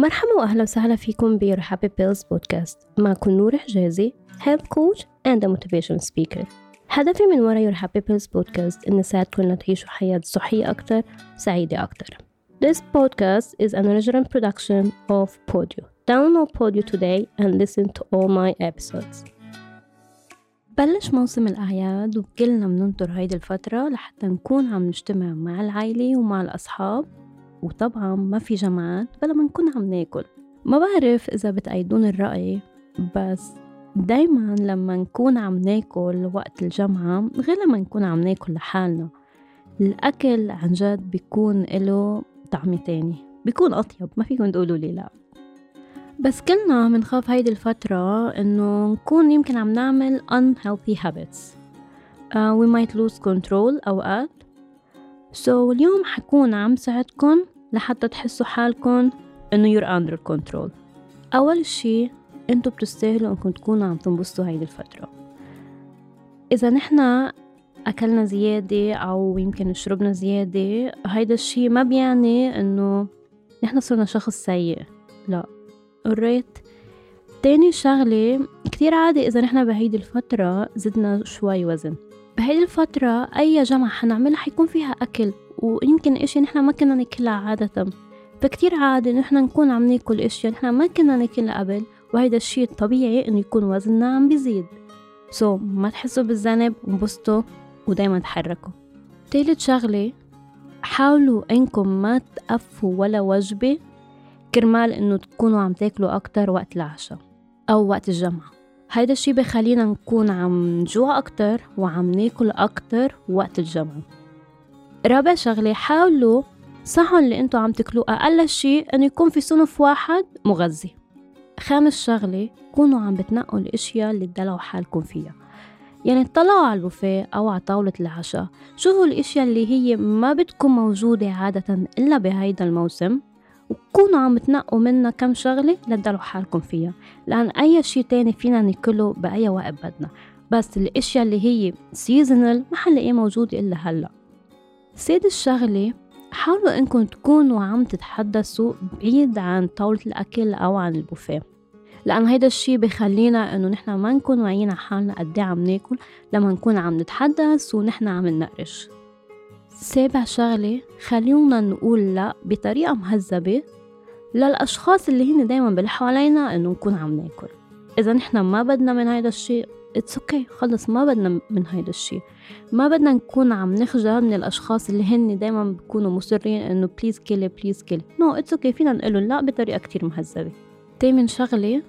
مرحبا وأهلا وسهلا فيكم ب Your Happy Pills podcast معكم نور حجازي coach and a motivational speaker هدفي من ورا Your Happy Pills podcast إن نساعدكم لتعيشوا حياة صحية أكتر سعيدة أكتر This podcast is an original production of Podio. Download Podio today and listen to all my episodes. بلش موسم الأعياد وكلنا بننطر هيدي الفترة لحتى نكون عم نجتمع مع العيلة ومع الأصحاب وطبعا ما في جماعات بلا ما نكون عم ناكل. ما بعرف إذا بتأيدون الرأي بس دايما لما نكون عم ناكل وقت الجمعة غير لما نكون عم ناكل لحالنا الأكل عن جد بيكون له طعم تاني. بيكون أطيب ما فيكم تقولوا لي لا. بس كلنا منخاف هيدي الفترة إنه نكون يمكن عم نعمل unhealthy habits. Uh, we might lose control أوقات. So اليوم حكون عم ساعدكم لحتى تحسوا حالكم إنه you're under control. أول شي إنتوا بتستاهلوا إنكم تكونوا عم تنبسطوا هيدي الفترة. إذا نحنا أكلنا زيادة أو يمكن شربنا زيادة هيدا الشي ما بيعني إنه نحنا صرنا شخص سيء. لا. قريت تاني شغلة كتير عادي إذا نحنا بهيدي الفترة زدنا شوي وزن. بهيدي الفترة أي جمعة حنعملها حيكون فيها أكل ويمكن إشي نحنا ما كنا ناكلها عادة. فكتير عادي نحنا نكون عم ناكل إشياء نحنا ما كنا ناكلها قبل وهيدا الشي الطبيعي إنه يكون وزننا عم بيزيد. سو so, ما تحسوا بالذنب وانبسطوا ودايما تحركوا. تالت شغلة حاولوا إنكم ما تقفوا ولا وجبة كرمال إنه تكونوا عم تاكلوا أكتر وقت العشاء أو وقت الجمعة. هيدا الشي بخلينا نكون عم نجوع أكتر وعم ناكل أكتر وقت الجمعة. رابع شغلة حاولوا صحن اللي أنتوا عم تاكلوه أقل شي إنه يكون في صنف واحد مغذي. خامس شغلة كونوا عم بتنقوا الأشياء اللي تدلعوا حالكم فيها. يعني اطلعوا على البوفيه أو على طاولة العشاء شوفوا الأشياء اللي هي ما بتكون موجودة عادة إلا بهيدا الموسم. وكونوا عم تنقوا منها كم شغلة لتدللوا حالكم فيها. لأن أي شي تاني فينا ناكله بأي وقت بدنا. بس الأشياء اللي هي seasonal ما حنلاقيه موجود إلا هلأ. سادس شغلة حاولوا إنكم تكونوا عم تتحدثوا بعيد عن طاولة الأكل أو عن البوفيه. لأن هيدا الشي بخلينا إنه نحنا ما نكون واعيين على حالنا قد عم ناكل. لما نكون عم نتحدث ونحن عم ننقرش سابع شغلة خليونا نقول لا بطريقة مهذبة للأشخاص اللي هن دايما بلحوا علينا إنه نكون عم ناكل. إذا نحنا ما بدنا من هيدا الشي it's okay okay. خلص ما بدنا من هيدا الشي ما بدنا نكون عم نخجل من الأشخاص اللي هن دايما بيكونوا مصرين إنه please كيلي please كيلي no it's okay فينا نقول لا بطريقة كتير مهذبة. تامن شغلة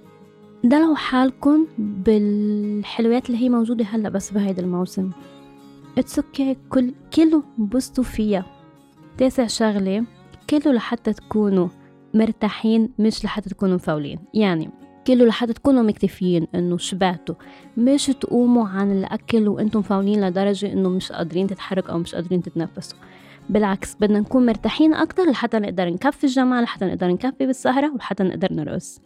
دلعوا حالكم بالحلويات اللي هي موجودة هلأ بس بهيدا الموسم. it's okay. كلوا كلوا انبسطوا فيها تاسع شغلة. كلوا لحتى تكونوا مرتاحين مش لحتى تكونوا مفولين يعني كلوا لحتى تكونوا مكتفيين إنه شبعتوا. مش تقوموا عن الأكل وإنتم مفولين لدرجة إنه مش قادرين تتحركوا أو مش قادرين تتنفسوا. بالعكس بدنا نكون مرتاحين أكتر لحتى نقدر نكفي الجمعة لحتى نقدر نكفي بالسهرة ولحتى نقدر نرقص.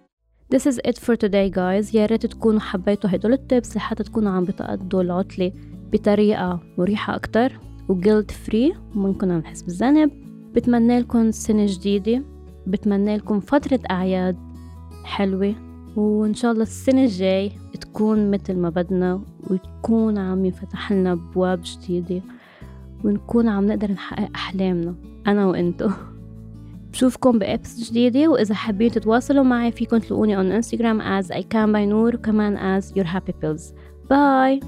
This is it for today guys. يا ريت تكونوا حبيتوا هدول ال tips لحتى تكونوا عم بتقضوا العطلة. بطريقة مريحة أكتر وجلد فري نكون عم نحس بالذنب. بتمنى لكم سنة جديدة. بتمنى لكم فترة أعياد حلوة. وإن شاء الله السنة الجاي تكون مثل ما بدنا وتكون عم ينفتح لنا أبواب جديدة ونكون عم نقدر نحقق أحلامنا أنا وإنتو. بشوفكم بأبس جديدة وإذا حابين تتواصلوا معي فيكم تلاقوني on Instagram as I can by نور وكمان as your happy pills. باي